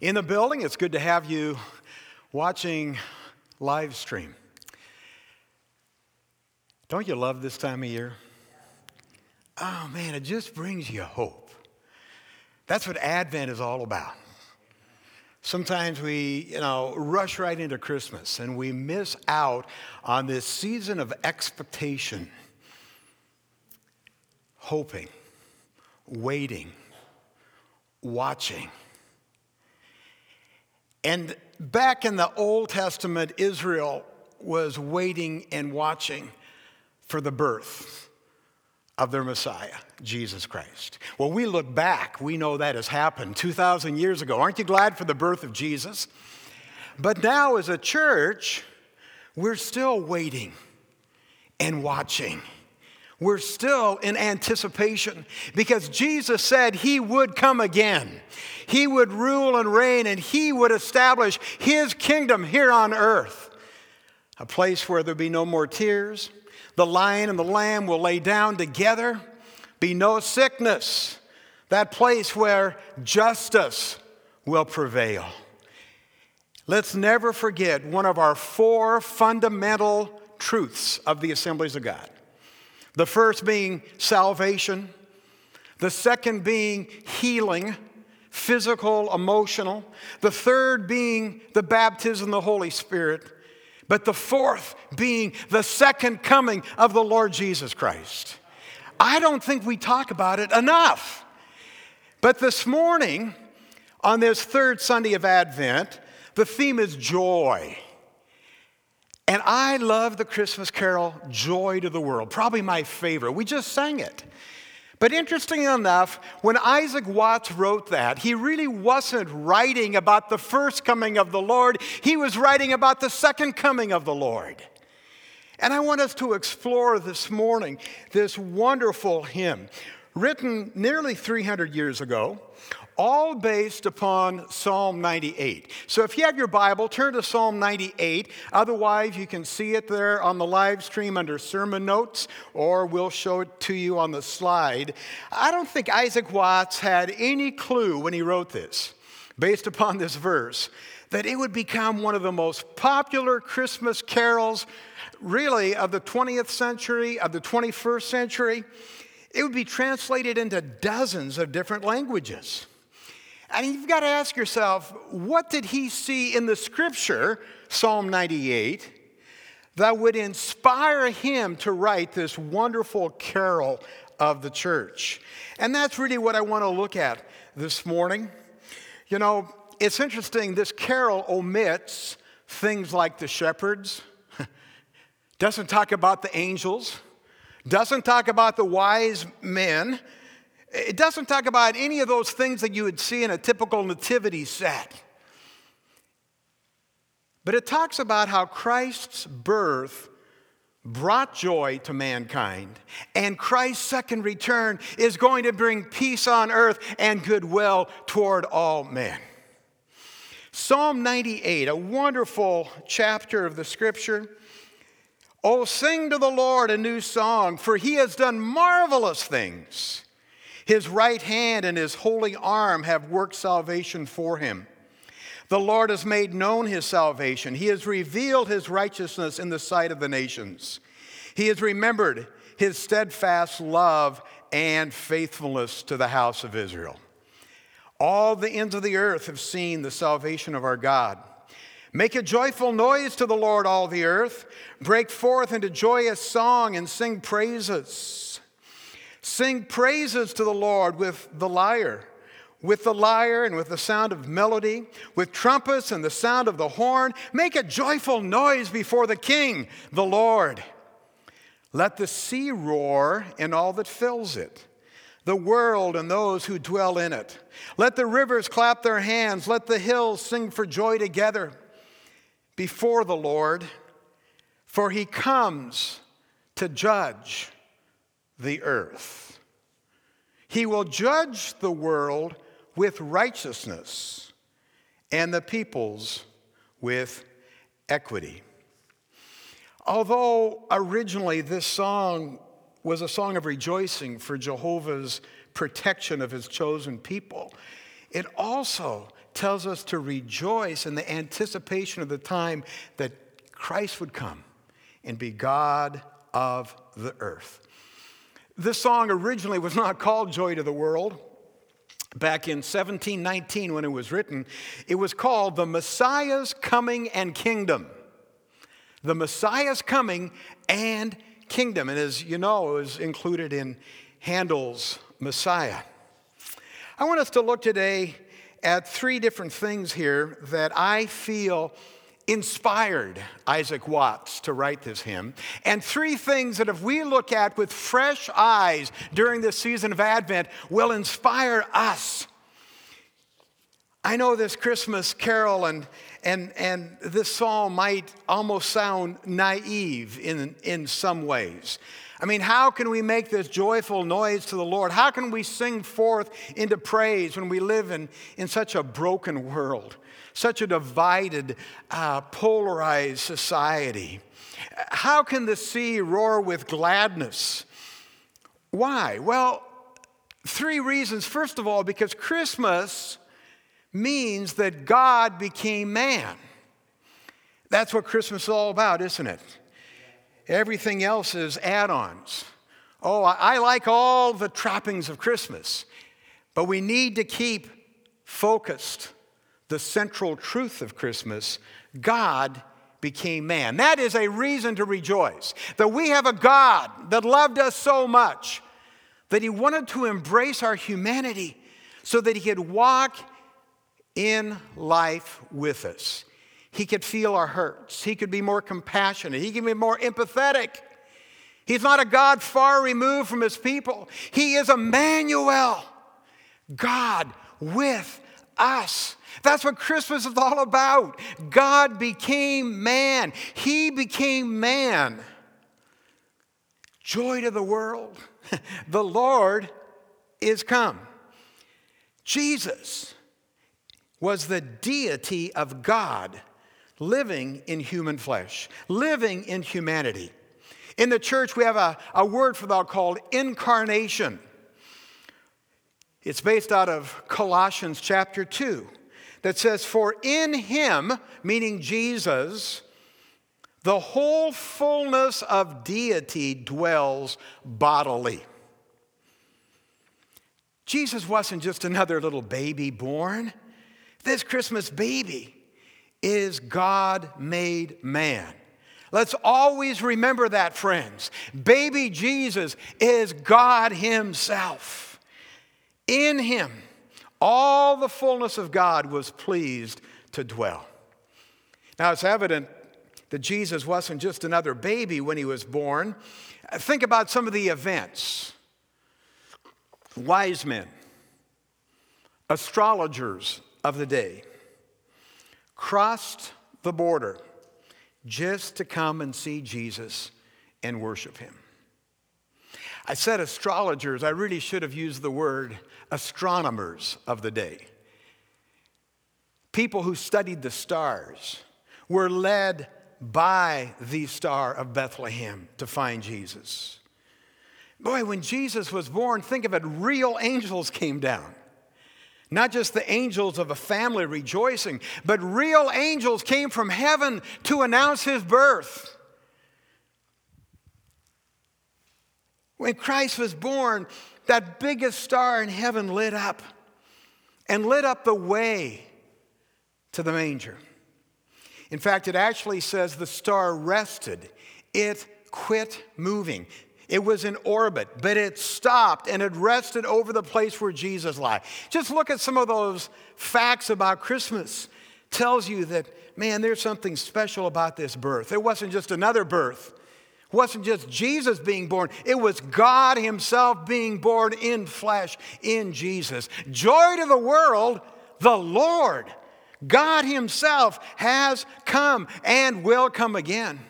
in the building. It's good to have you watching live stream. Don't you love this time of year? Oh man, it just brings you hope. That's what Advent is all about. Sometimes we, you know, rush right into Christmas and we miss out on this season of expectation, hoping, waiting, watching. And back in the Old Testament, Israel was waiting and watching for the birth of their Messiah, Jesus Christ. Well, we look back, we know that has happened 2,000 years ago. Aren't you glad for the birth of Jesus? But now, as a church, we're still waiting and watching. We're still in anticipation because Jesus said he would come again. He would rule and reign and he would establish his kingdom here on earth. A place where there'll be no more tears, the lion and the lamb will lay down together, be no sickness. That place where justice will prevail. Let's never forget one of our four fundamental truths of the assemblies of God. The first being salvation, the second being healing, physical, emotional, the third being the baptism of the Holy Spirit, but the fourth being the second coming of the Lord Jesus Christ. I don't think we talk about it enough. But this morning, on this third Sunday of Advent, the theme is joy. And I love the Christmas carol, Joy to the World, probably my favorite. We just sang it. But interestingly enough, when Isaac Watts wrote that, he really wasn't writing about the first coming of the Lord, he was writing about the second coming of the Lord. And I want us to explore this morning this wonderful hymn, written nearly 300 years ago, all based upon Psalm 98. So if you have your Bible, turn to Psalm 98. Otherwise, you can see it there on the live stream under sermon notes, or we'll show it to you on the slide. I don't think Isaac Watts had any clue when he wrote this, based upon this verse, that it would become one of the most popular Christmas carols, really, of the 20th century, of the 21st century. It would be translated into dozens of different languages. And you've got to ask yourself, what did he see in the scripture, Psalm 98, that would inspire him to write this wonderful carol of the church? And that's really what I want to look at this morning. You know, it's interesting, this carol omits things like the shepherds, doesn't talk about the angels, doesn't talk about the wise men it doesn't talk about any of those things that you would see in a typical nativity set. But it talks about how Christ's birth brought joy to mankind, and Christ's second return is going to bring peace on earth and goodwill toward all men. Psalm 98, a wonderful chapter of the scripture. Oh, sing to the Lord a new song, for he has done marvelous things. His right hand and his holy arm have worked salvation for him. The Lord has made known his salvation. He has revealed his righteousness in the sight of the nations. He has remembered his steadfast love and faithfulness to the house of Israel. All the ends of the earth have seen the salvation of our God. Make a joyful noise to the Lord, all the earth. Break forth into joyous song and sing praises. Sing praises to the Lord with the lyre, with the lyre and with the sound of melody, with trumpets and the sound of the horn. Make a joyful noise before the King, the Lord. Let the sea roar and all that fills it, the world and those who dwell in it. Let the rivers clap their hands, let the hills sing for joy together before the Lord, for he comes to judge the earth. He will judge the world with righteousness and the peoples with equity. Although originally this song was a song of rejoicing for Jehovah's protection of his chosen people, it also tells us to rejoice in the anticipation of the time that Christ would come and be God of the earth. This song originally was not called Joy to the World. Back in 1719, when it was written, it was called The Messiah's Coming and Kingdom. The Messiah's Coming and Kingdom. And as you know, it was included in Handel's Messiah. I want us to look today at three different things here that I feel inspired Isaac Watts to write this hymn, and three things that if we look at with fresh eyes during this season of Advent will inspire us. I know this Christmas carol and, and, and this psalm might almost sound naive in, in some ways. I mean, how can we make this joyful noise to the Lord? How can we sing forth into praise when we live in, in such a broken world, such a divided, uh, polarized society? How can the sea roar with gladness? Why? Well, three reasons. First of all, because Christmas means that God became man. That's what Christmas is all about, isn't it? Everything else is add ons. Oh, I like all the trappings of Christmas, but we need to keep focused the central truth of Christmas God became man. That is a reason to rejoice that we have a God that loved us so much that he wanted to embrace our humanity so that he could walk in life with us. He could feel our hurts. He could be more compassionate. He could be more empathetic. He's not a God far removed from his people. He is Emmanuel, God with us. That's what Christmas is all about. God became man, He became man. Joy to the world. the Lord is come. Jesus was the deity of God living in human flesh, living in humanity. In the church, we have a, a word for that called incarnation. It's based out of Colossians chapter 2 that says, For in him, meaning Jesus, the whole fullness of deity dwells bodily. Jesus wasn't just another little baby born. This Christmas baby is God made man. Let's always remember that, friends. Baby Jesus is God Himself. In Him, all the fullness of God was pleased to dwell. Now, it's evident that Jesus wasn't just another baby when He was born. Think about some of the events wise men, astrologers of the day crossed the border just to come and see Jesus and worship him. I said astrologers, I really should have used the word astronomers of the day. People who studied the stars were led by the star of Bethlehem to find Jesus. Boy, when Jesus was born, think of it, real angels came down. Not just the angels of a family rejoicing, but real angels came from heaven to announce his birth. When Christ was born, that biggest star in heaven lit up and lit up the way to the manger. In fact, it actually says the star rested, it quit moving. It was in orbit, but it stopped and it rested over the place where Jesus lay. Just look at some of those facts about Christmas. Tells you that, man, there's something special about this birth. It wasn't just another birth. Wasn't just Jesus being born. It was God Himself being born in flesh in Jesus. Joy to the world, the Lord, God Himself has come and will come again.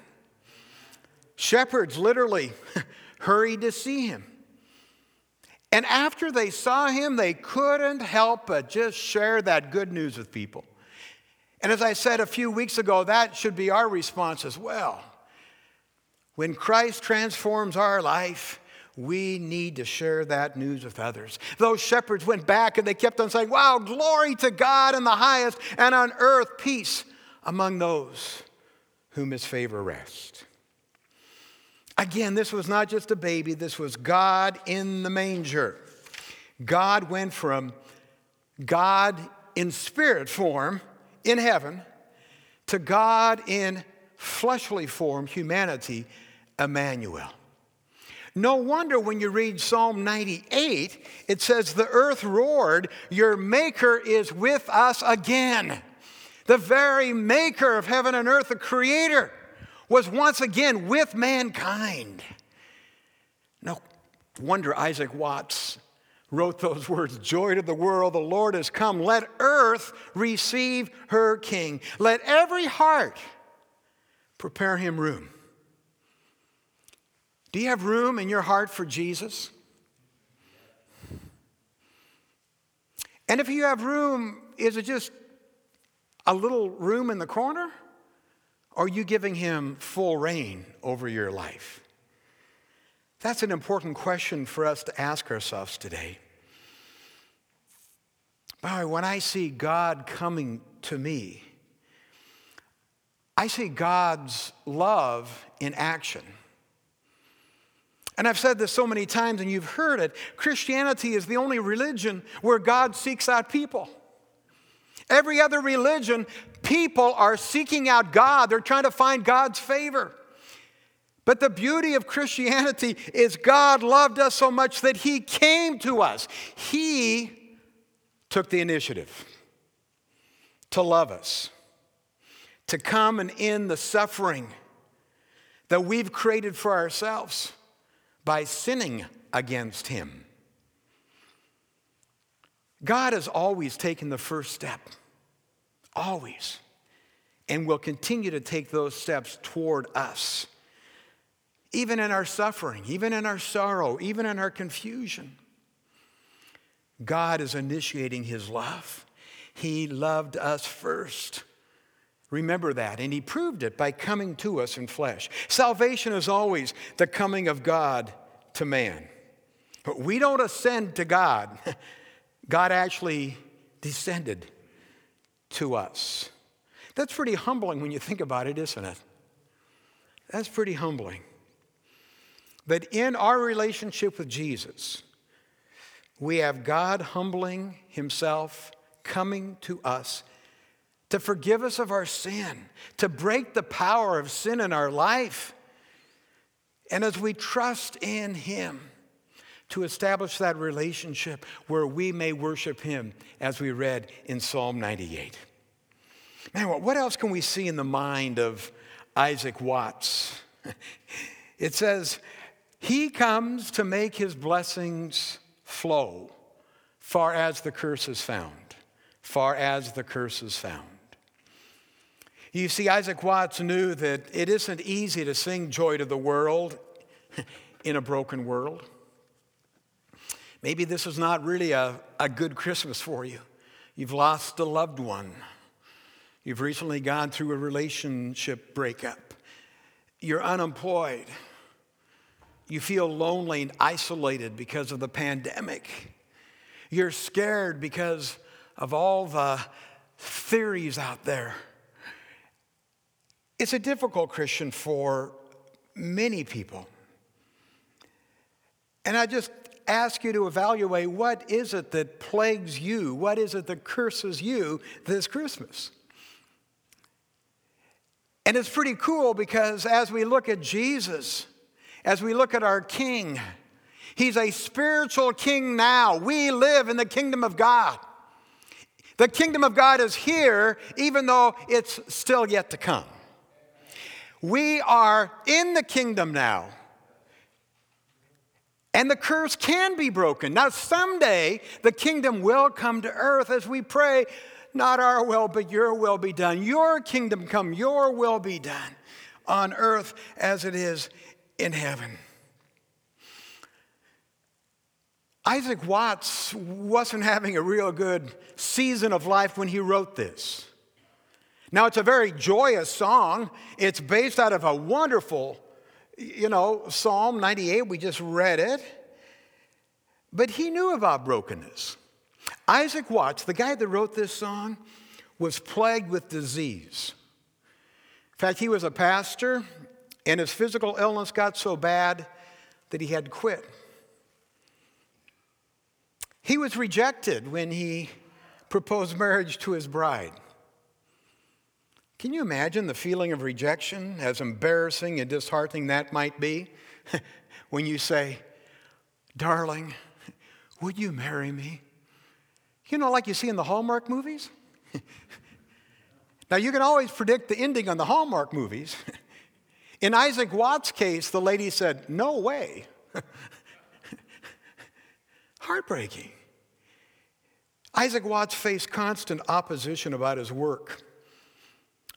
Shepherds literally hurried to see him. And after they saw him, they couldn't help but just share that good news with people. And as I said a few weeks ago, that should be our response as well. When Christ transforms our life, We need to share that news with others. Those shepherds went back and they kept on saying, Wow, glory to God in the highest, and on earth peace among those whom his favor rests. Again, this was not just a baby, this was God in the manger. God went from God in spirit form in heaven to God in fleshly form, humanity, Emmanuel. No wonder when you read Psalm 98, it says, The earth roared, your maker is with us again. The very maker of heaven and earth, the creator, was once again with mankind. No wonder Isaac Watts wrote those words Joy to the world, the Lord has come. Let earth receive her king. Let every heart prepare him room. Do you have room in your heart for Jesus? And if you have room, is it just a little room in the corner? Or are you giving him full reign over your life? That's an important question for us to ask ourselves today. Boy, when I see God coming to me, I see God's love in action. And I've said this so many times, and you've heard it Christianity is the only religion where God seeks out people. Every other religion, people are seeking out God, they're trying to find God's favor. But the beauty of Christianity is God loved us so much that He came to us. He took the initiative to love us, to come and end the suffering that we've created for ourselves by sinning against him. God has always taken the first step, always, and will continue to take those steps toward us, even in our suffering, even in our sorrow, even in our confusion. God is initiating his love. He loved us first. Remember that. And he proved it by coming to us in flesh. Salvation is always the coming of God to man. But we don't ascend to God, God actually descended to us. That's pretty humbling when you think about it, isn't it? That's pretty humbling. That in our relationship with Jesus, we have God humbling himself, coming to us to forgive us of our sin, to break the power of sin in our life. And as we trust in Him, to establish that relationship where we may worship Him, as we read in Psalm 98. Man, what else can we see in the mind of Isaac Watts? It says, He comes to make His blessings flow far as the curse is found. Far as the curse is found. You see, Isaac Watts knew that it isn't easy to sing joy to the world in a broken world. Maybe this is not really a, a good Christmas for you. You've lost a loved one. You've recently gone through a relationship breakup. You're unemployed. You feel lonely and isolated because of the pandemic. You're scared because of all the theories out there. It's a difficult Christian for many people. And I just ask you to evaluate what is it that plagues you? What is it that curses you this Christmas? And it's pretty cool because as we look at Jesus, as we look at our King, He's a spiritual King now. We live in the kingdom of God. The kingdom of God is here, even though it's still yet to come. We are in the kingdom now. And the curse can be broken. Now, someday the kingdom will come to earth as we pray, not our will, but your will be done. Your kingdom come, your will be done on earth as it is in heaven. Isaac Watts wasn't having a real good season of life when he wrote this. Now, it's a very joyous song. It's based out of a wonderful You know, Psalm 98, we just read it. But he knew about brokenness. Isaac Watts, the guy that wrote this song, was plagued with disease. In fact, he was a pastor, and his physical illness got so bad that he had to quit. He was rejected when he proposed marriage to his bride. Can you imagine the feeling of rejection, as embarrassing and disheartening that might be? when you say, Darling, would you marry me? You know, like you see in the Hallmark movies? now, you can always predict the ending on the Hallmark movies. in Isaac Watts' case, the lady said, No way. Heartbreaking. Isaac Watts faced constant opposition about his work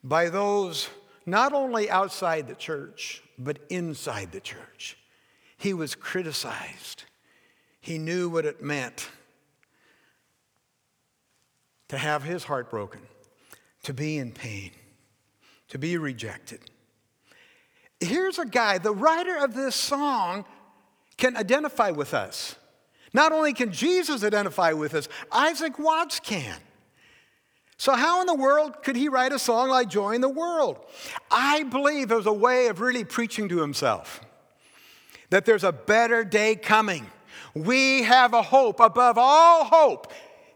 by those not only outside the church, but inside the church. He was criticized. He knew what it meant to have his heart broken, to be in pain, to be rejected. Here's a guy, the writer of this song can identify with us. Not only can Jesus identify with us, Isaac Watts can. So, how in the world could he write a song like Joy in the World? I believe it was a way of really preaching to himself that there's a better day coming. We have a hope above all hope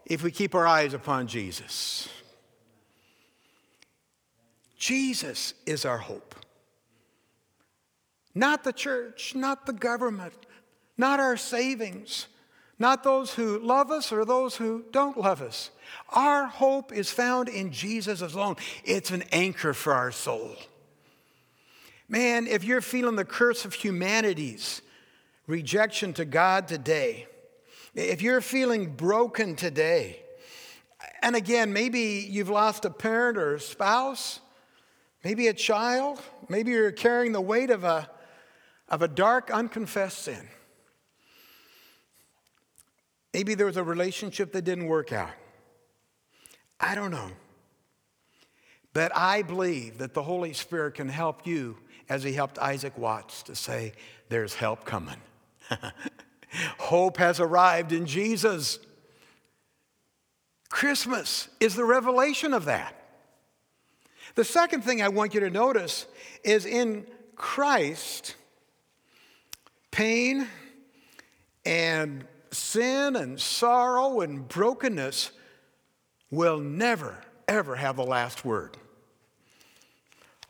if we keep our eyes upon Jesus. Jesus is our hope. Not the church, not the government, not our savings, not those who love us or those who don't love us. Our hope is found in Jesus alone. It's an anchor for our soul. Man, if you're feeling the curse of humanity's rejection to God today, if you're feeling broken today, and again, maybe you've lost a parent or a spouse, maybe a child, maybe you're carrying the weight of a, of a dark, unconfessed sin. Maybe there was a relationship that didn't work out. I don't know. But I believe that the Holy Spirit can help you as he helped Isaac Watts to say, There's help coming. Hope has arrived in Jesus. Christmas is the revelation of that. The second thing I want you to notice is in Christ, pain and sin and sorrow and brokenness will never, ever have the last word.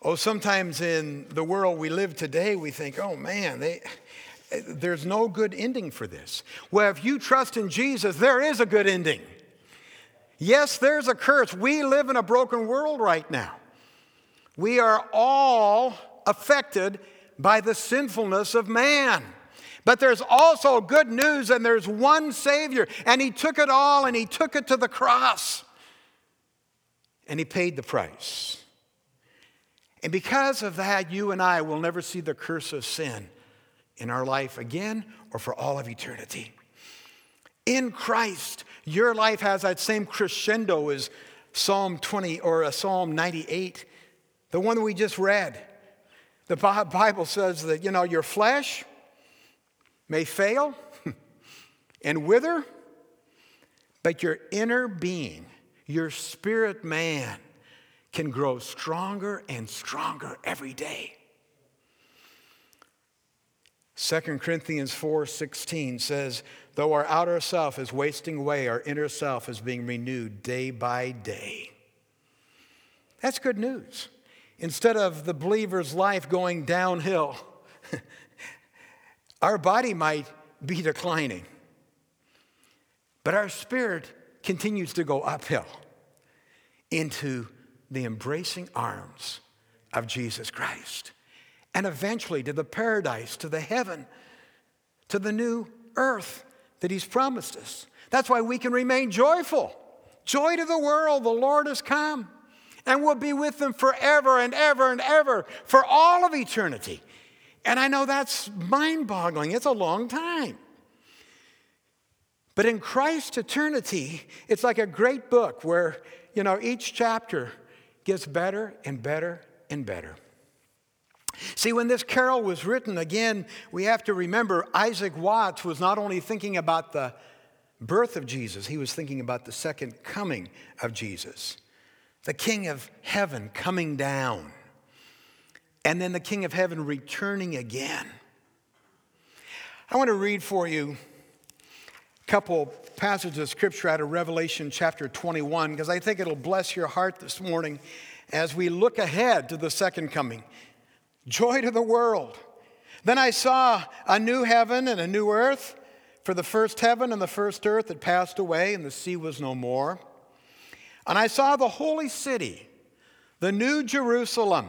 Oh, sometimes in the world we live today, we think, oh man, they, there's no good ending for this. Well, if you trust in Jesus, there is a good ending. Yes, there's a curse. We live in a broken world right now. We are all affected by the sinfulness of man. But there's also good news, and there's one Savior, and He took it all and He took it to the cross. And He paid the price. And because of that, you and I will never see the curse of sin in our life again or for all of eternity. In Christ, your life has that same crescendo as Psalm 20 or uh, Psalm 98, the one we just read. The Bible says that, you know, your flesh may fail and wither, but your inner being, your spirit man, can grow stronger and stronger every day. 2 Corinthians 4:16 says, "Though our outer self is wasting away, our inner self is being renewed day by day." That's good news. Instead of the believer's life going downhill, our body might be declining, but our spirit continues to go uphill into the embracing arms of Jesus Christ and eventually to the paradise, to the heaven, to the new earth that He's promised us. That's why we can remain joyful. Joy to the world, the Lord has come, and we'll be with them forever and ever and ever for all of eternity. And I know that's mind boggling, it's a long time. But in Christ's eternity, it's like a great book where, you know, each chapter gets better and better and better. See, when this carol was written, again, we have to remember Isaac Watts was not only thinking about the birth of Jesus, he was thinking about the second coming of Jesus, the King of heaven coming down, and then the King of heaven returning again. I want to read for you a couple passages of scripture out of Revelation chapter 21 because I think it'll bless your heart this morning as we look ahead to the second coming. Joy to the world. Then I saw a new heaven and a new earth, for the first heaven and the first earth had passed away, and the sea was no more. And I saw the holy city, the new Jerusalem,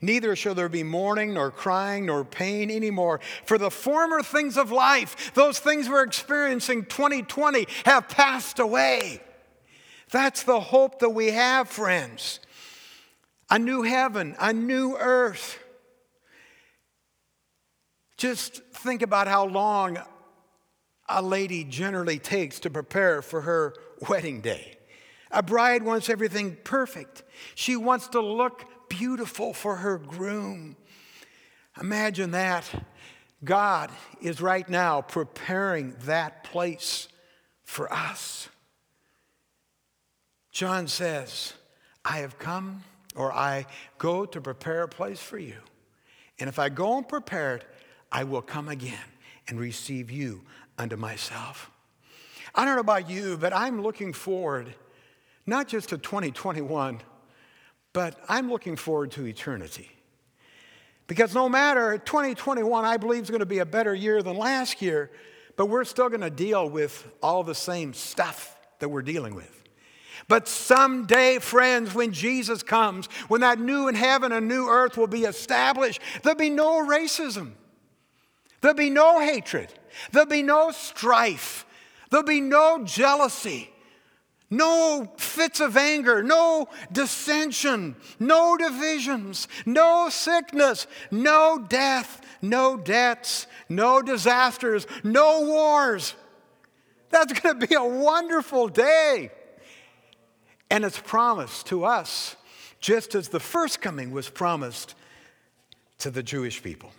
Neither shall there be mourning, nor crying, nor pain anymore. For the former things of life, those things we're experiencing 2020, have passed away. That's the hope that we have, friends. A new heaven, a new earth. Just think about how long a lady generally takes to prepare for her wedding day. A bride wants everything perfect. She wants to look beautiful for her groom. Imagine that. God is right now preparing that place for us. John says, I have come or I go to prepare a place for you. And if I go and prepare it, I will come again and receive you unto myself. I don't know about you, but I'm looking forward not just to 2021, but I'm looking forward to eternity. Because no matter 2021, I believe is going to be a better year than last year, but we're still going to deal with all the same stuff that we're dealing with. But someday, friends, when Jesus comes, when that new heaven and new earth will be established, there'll be no racism. There'll be no hatred. There'll be no strife. There'll be no jealousy. No fits of anger, no dissension, no divisions, no sickness, no death, no debts, no disasters, no wars. That's going to be a wonderful day. And it's promised to us, just as the first coming was promised to the Jewish people.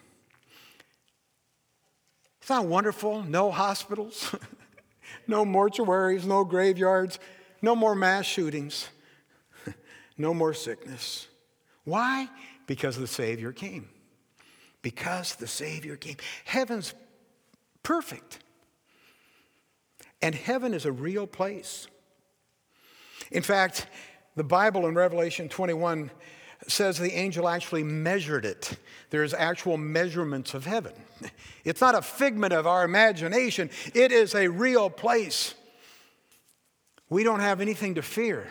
Isn't that wonderful? No hospitals, no mortuaries, no graveyards, no more mass shootings, no more sickness. Why? Because the Savior came. Because the Savior came. Heaven's perfect. And heaven is a real place. In fact, the Bible in Revelation 21 says the angel actually measured it. There's actual measurements of heaven. It's not a figment of our imagination, it is a real place. We don't have anything to fear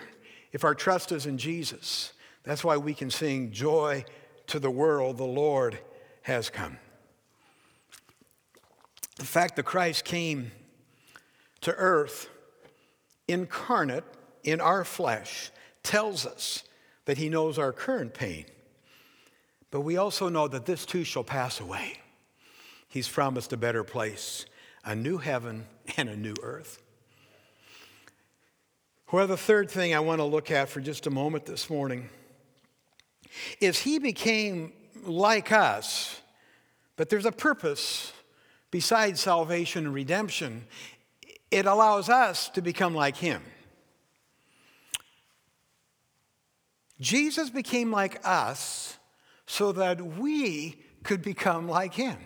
if our trust is in Jesus. That's why we can sing, Joy to the world, the Lord has come. The fact that Christ came to earth incarnate in our flesh tells us that he knows our current pain. But we also know that this too shall pass away. He's promised a better place, a new heaven and a new earth. Well, the third thing I want to look at for just a moment this morning is he became like us, but there's a purpose besides salvation and redemption. It allows us to become like him. Jesus became like us so that we could become like him,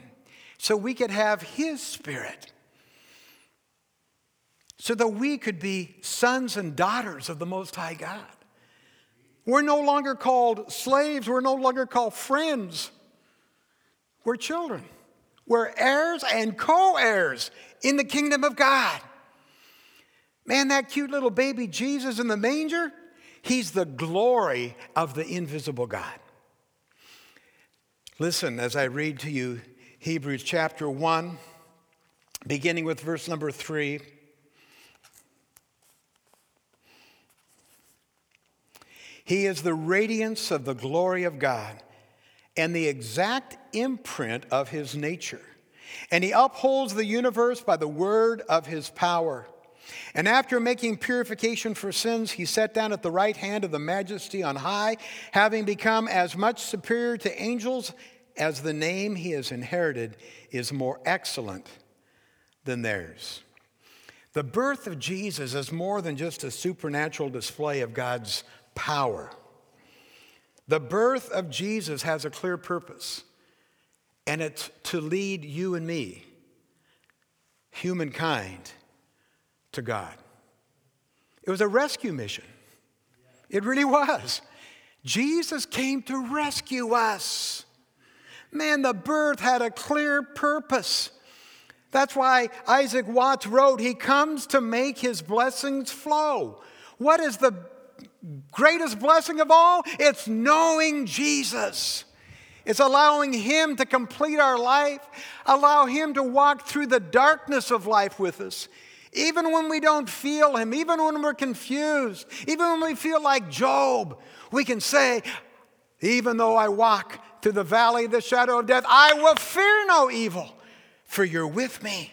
so we could have his spirit, so that we could be sons and daughters of the Most High God. We're no longer called slaves, we're no longer called friends, we're children. We're heirs and co heirs in the kingdom of God. Man, that cute little baby Jesus in the manger, He's the glory of the invisible God. Listen as I read to you Hebrews chapter 1, beginning with verse number three. He is the radiance of the glory of God and the exact imprint of his nature. And he upholds the universe by the word of his power. And after making purification for sins, he sat down at the right hand of the majesty on high, having become as much superior to angels as the name he has inherited is more excellent than theirs. The birth of Jesus is more than just a supernatural display of God's power. The birth of Jesus has a clear purpose, and it's to lead you and me, humankind, to God. It was a rescue mission. It really was. Jesus came to rescue us. Man, the birth had a clear purpose. That's why Isaac Watts wrote, He comes to make His blessings flow. What is the greatest blessing of all? It's knowing Jesus. It's allowing Him to complete our life, allow Him to walk through the darkness of life with us. Even when we don't feel Him, even when we're confused, even when we feel like Job, we can say, Even though I walk through the valley of the shadow of death, I will fear no evil, for you're with me.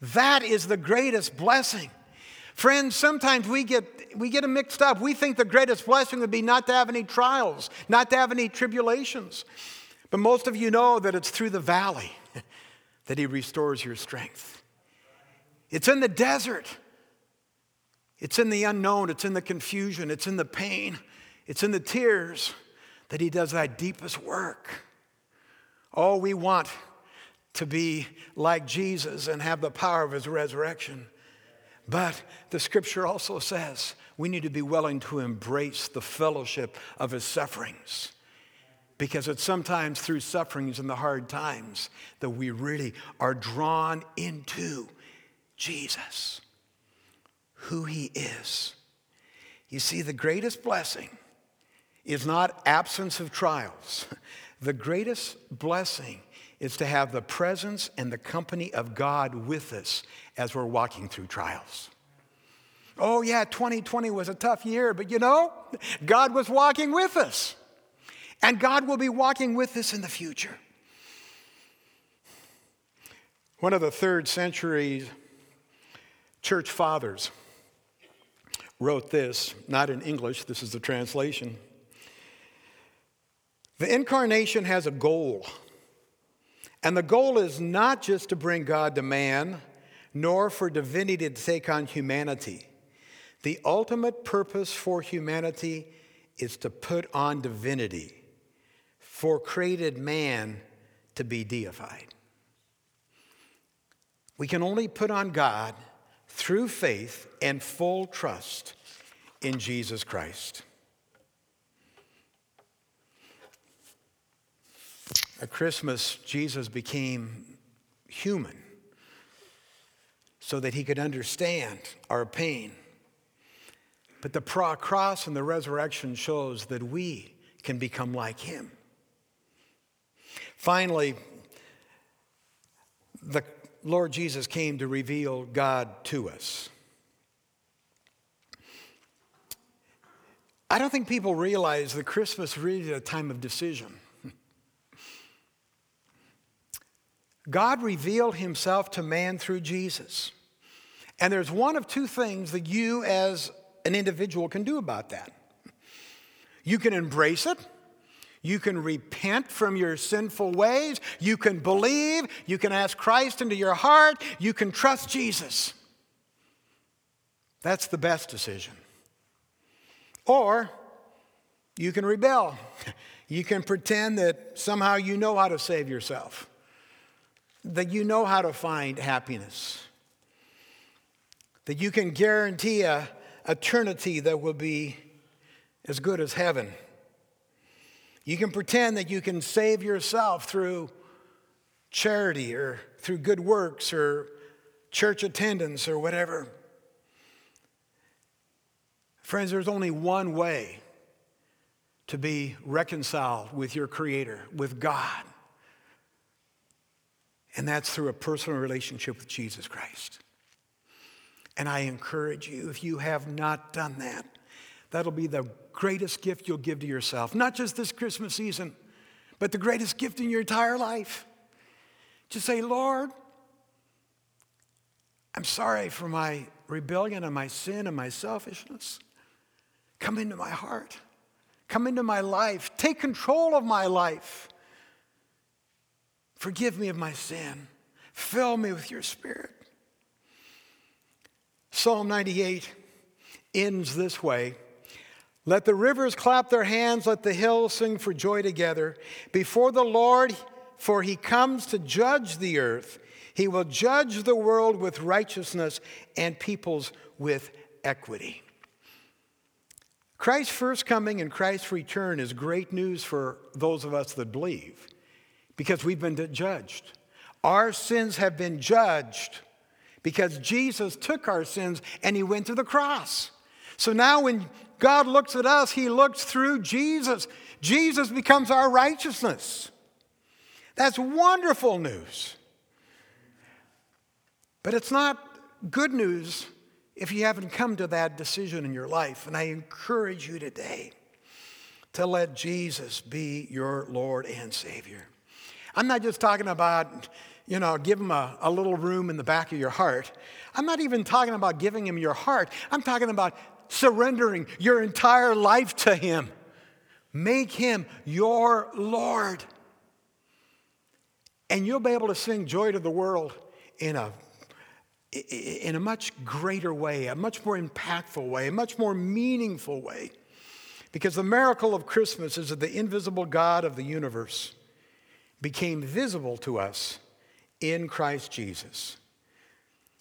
That is the greatest blessing. Friends, sometimes we get, we get it mixed up. We think the greatest blessing would be not to have any trials, not to have any tribulations. But most of you know that it's through the valley that He restores your strength. It's in the desert, it's in the unknown, it's in the confusion, it's in the pain, it's in the tears that He does that deepest work. Oh, we want to be like Jesus and have the power of His resurrection. But the scripture also says we need to be willing to embrace the fellowship of his sufferings. Because it's sometimes through sufferings and the hard times that we really are drawn into Jesus, who he is. You see, the greatest blessing is not absence of trials. The greatest blessing is to have the presence and the company of God with us as we're walking through trials. Oh, yeah, 2020 was a tough year, but you know, God was walking with us. And God will be walking with us in the future. One of the third century church fathers wrote this, not in English, this is the translation. The incarnation has a goal. And the goal is not just to bring God to man, nor for divinity to take on humanity. The ultimate purpose for humanity is to put on divinity, for created man to be deified. We can only put on God through faith and full trust in Jesus Christ. At Christmas, Jesus became human so that he could understand our pain. But the cross and the resurrection shows that we can become like him. Finally, the Lord Jesus came to reveal God to us. I don't think people realize that Christmas really is a time of decision. God revealed himself to man through Jesus. And there's one of two things that you, as an individual, can do about that. You can embrace it. You can repent from your sinful ways. You can believe. You can ask Christ into your heart. You can trust Jesus. That's the best decision. Or you can rebel. You can pretend that somehow you know how to save yourself, that you know how to find happiness that you can guarantee a eternity that will be as good as heaven. You can pretend that you can save yourself through charity or through good works or church attendance or whatever. Friends, there's only one way to be reconciled with your Creator, with God. And that's through a personal relationship with Jesus Christ. And I encourage you, if you have not done that, that'll be the greatest gift you'll give to yourself. Not just this Christmas season, but the greatest gift in your entire life. Just say, Lord, I'm sorry for my rebellion and my sin and my selfishness. Come into my heart. Come into my life. Take control of my life. Forgive me of my sin. Fill me with your spirit. Psalm 98 ends this way Let the rivers clap their hands, let the hills sing for joy together. Before the Lord, for he comes to judge the earth. He will judge the world with righteousness and peoples with equity. Christ's first coming and Christ's return is great news for those of us that believe because we've been judged. Our sins have been judged because Jesus took our sins and he went to the cross. So now when God looks at us, he looks through Jesus. Jesus becomes our righteousness. That's wonderful news. But it's not good news if you haven't come to that decision in your life. And I encourage you today to let Jesus be your Lord and Savior. I'm not just talking about, you know, give him a, a little room in the back of your heart. I'm not even talking about giving him your heart. I'm talking about surrendering your entire life to him. Make him your Lord. And you'll be able to sing joy to the world in a in a much greater way, a much more impactful way, a much more meaningful way. Because the miracle of Christmas is that the invisible God of the universe became visible to us in Christ Jesus.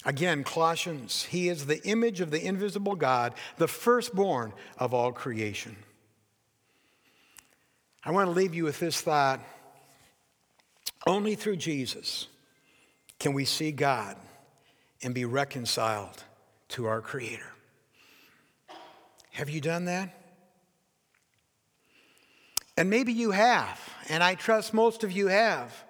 Again, Colossians, he is the image of the invisible God, the firstborn of all creation. I want to leave you with this thought. Only through Jesus can we see God and be reconciled to our Creator. Have you done that? And maybe you have, and I trust most of you have.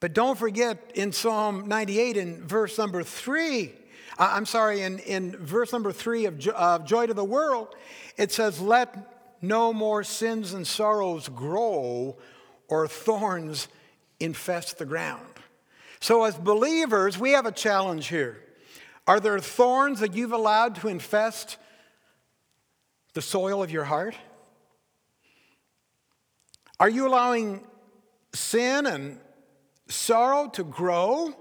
But don't forget in Psalm 98, in verse number three, uh, I'm sorry, in, in verse number three of, of Joy to the World, it says, Let no more sins and sorrows grow or thorns infest the ground. So, as believers, we have a challenge here. Are there thorns that you've allowed to infest the soil of your heart? Are you allowing sin and sorrow to grow?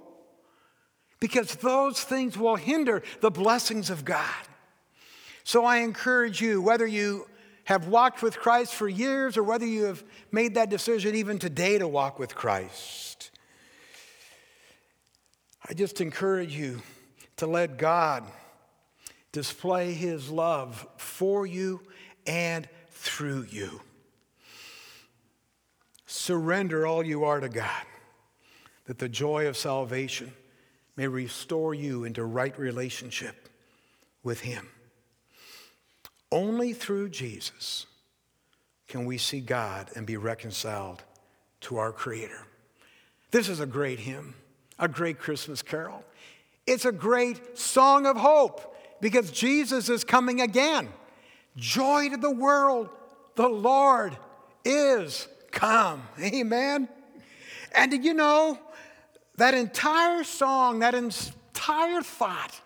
Because those things will hinder the blessings of God. So I encourage you, whether you have walked with Christ for years or whether you have made that decision even today to walk with Christ, I just encourage you to let God display his love for you and through you. Surrender all you are to God, that the joy of salvation may restore you into right relationship with him. Only through Jesus can we see God and be reconciled to our Creator. This is a great hymn a great Christmas carol. It's a great song of hope because Jesus is coming again. Joy to the world, the Lord is come. Amen. And did you know that entire song, that entire thought,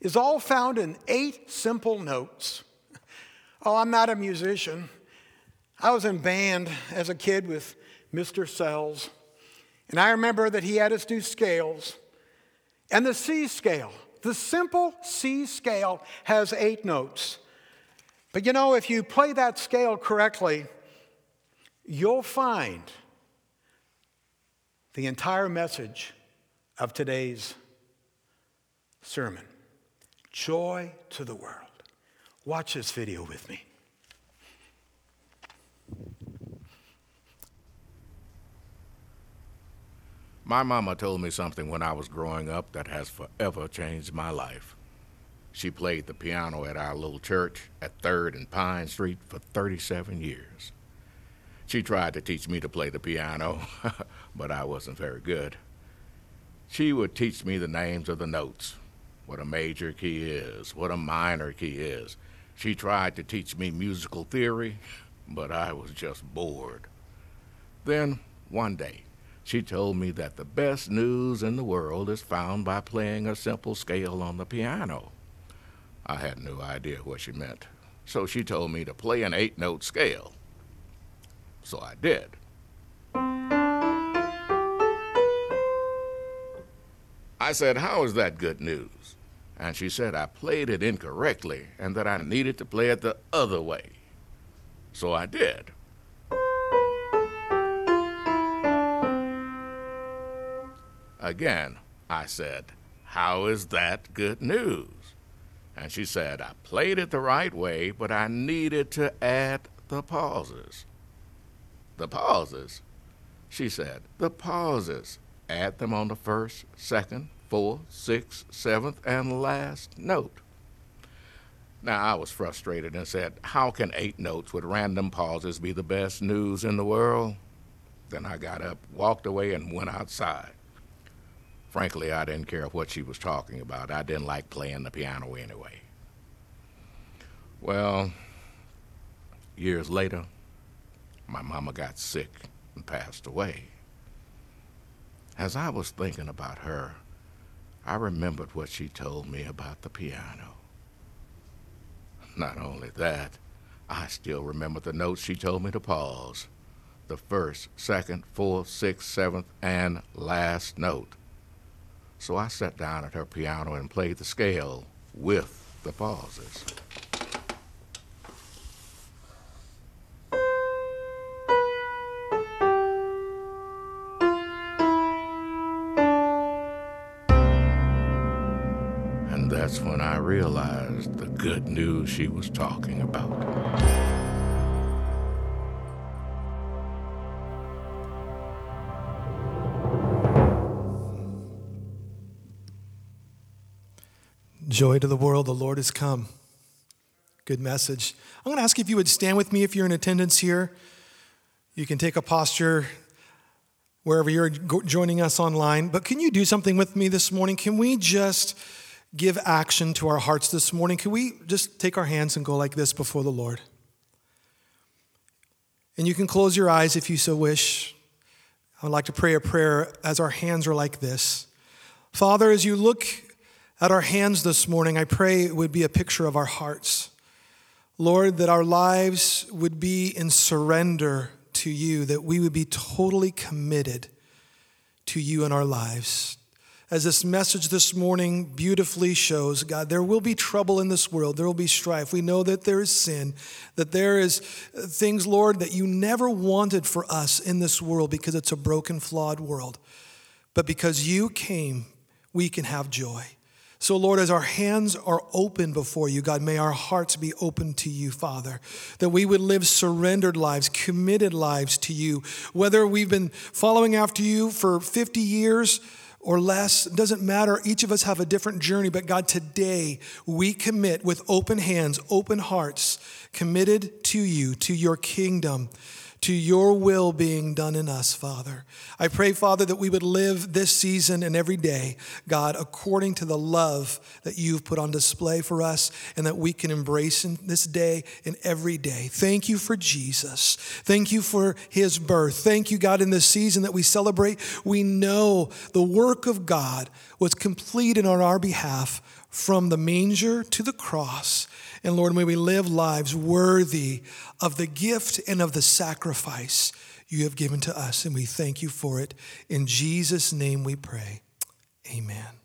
is all found in eight simple notes? Oh, I'm not a musician. I was in band as a kid with Mr. Sells. And I remember that he had us do scales. And the C scale, the simple C scale, has eight notes. But you know, if you play that scale correctly, you'll find the entire message of today's sermon joy to the world. Watch this video with me. My mama told me something when I was growing up that has forever changed my life. She played the piano at our little church at 3rd and Pine Street for 37 years. She tried to teach me to play the piano, but I wasn't very good. She would teach me the names of the notes, what a major key is, what a minor key is. She tried to teach me musical theory, but I was just bored. Then, one day, she told me that the best news in the world is found by playing a simple scale on the piano. I had no idea what she meant, so she told me to play an eight note scale. So I did. I said, How is that good news? And she said I played it incorrectly and that I needed to play it the other way. So I did. Again, I said, How is that good news? And she said, I played it the right way, but I needed to add the pauses. The pauses? She said, The pauses. Add them on the first, second, fourth, sixth, seventh, and last note. Now, I was frustrated and said, How can eight notes with random pauses be the best news in the world? Then I got up, walked away, and went outside. Frankly, I didn't care what she was talking about. I didn't like playing the piano anyway. Well, years later, my mama got sick and passed away. As I was thinking about her, I remembered what she told me about the piano. Not only that, I still remember the notes she told me to pause the first, second, fourth, sixth, seventh, and last note. So I sat down at her piano and played the scale with the pauses. That's when I realized the good news she was talking about. Joy to the world, the Lord has come. Good message. I'm going to ask if you would stand with me if you're in attendance here. You can take a posture wherever you're joining us online. But can you do something with me this morning? Can we just give action to our hearts this morning? Can we just take our hands and go like this before the Lord? And you can close your eyes if you so wish. I would like to pray a prayer as our hands are like this. Father, as you look at our hands this morning, I pray it would be a picture of our hearts. Lord, that our lives would be in surrender to you, that we would be totally committed to you in our lives. As this message this morning beautifully shows, God, there will be trouble in this world. There will be strife. We know that there is sin, that there is things, Lord, that you never wanted for us in this world because it's a broken, flawed world. But because you came, we can have joy. So, Lord, as our hands are open before you, God, may our hearts be open to you, Father, that we would live surrendered lives, committed lives to you. Whether we've been following after you for 50 years or less, doesn't matter. Each of us have a different journey, but God, today we commit with open hands, open hearts, committed to you, to your kingdom to your will being done in us, Father. I pray, Father, that we would live this season and every day, God, according to the love that you've put on display for us and that we can embrace in this day and every day. Thank you for Jesus. Thank you for his birth. Thank you, God, in this season that we celebrate. We know the work of God was completed on our behalf from the manger to the cross. And Lord, may we live lives worthy of the gift and of the sacrifice you have given to us. And we thank you for it. In Jesus' name we pray. Amen.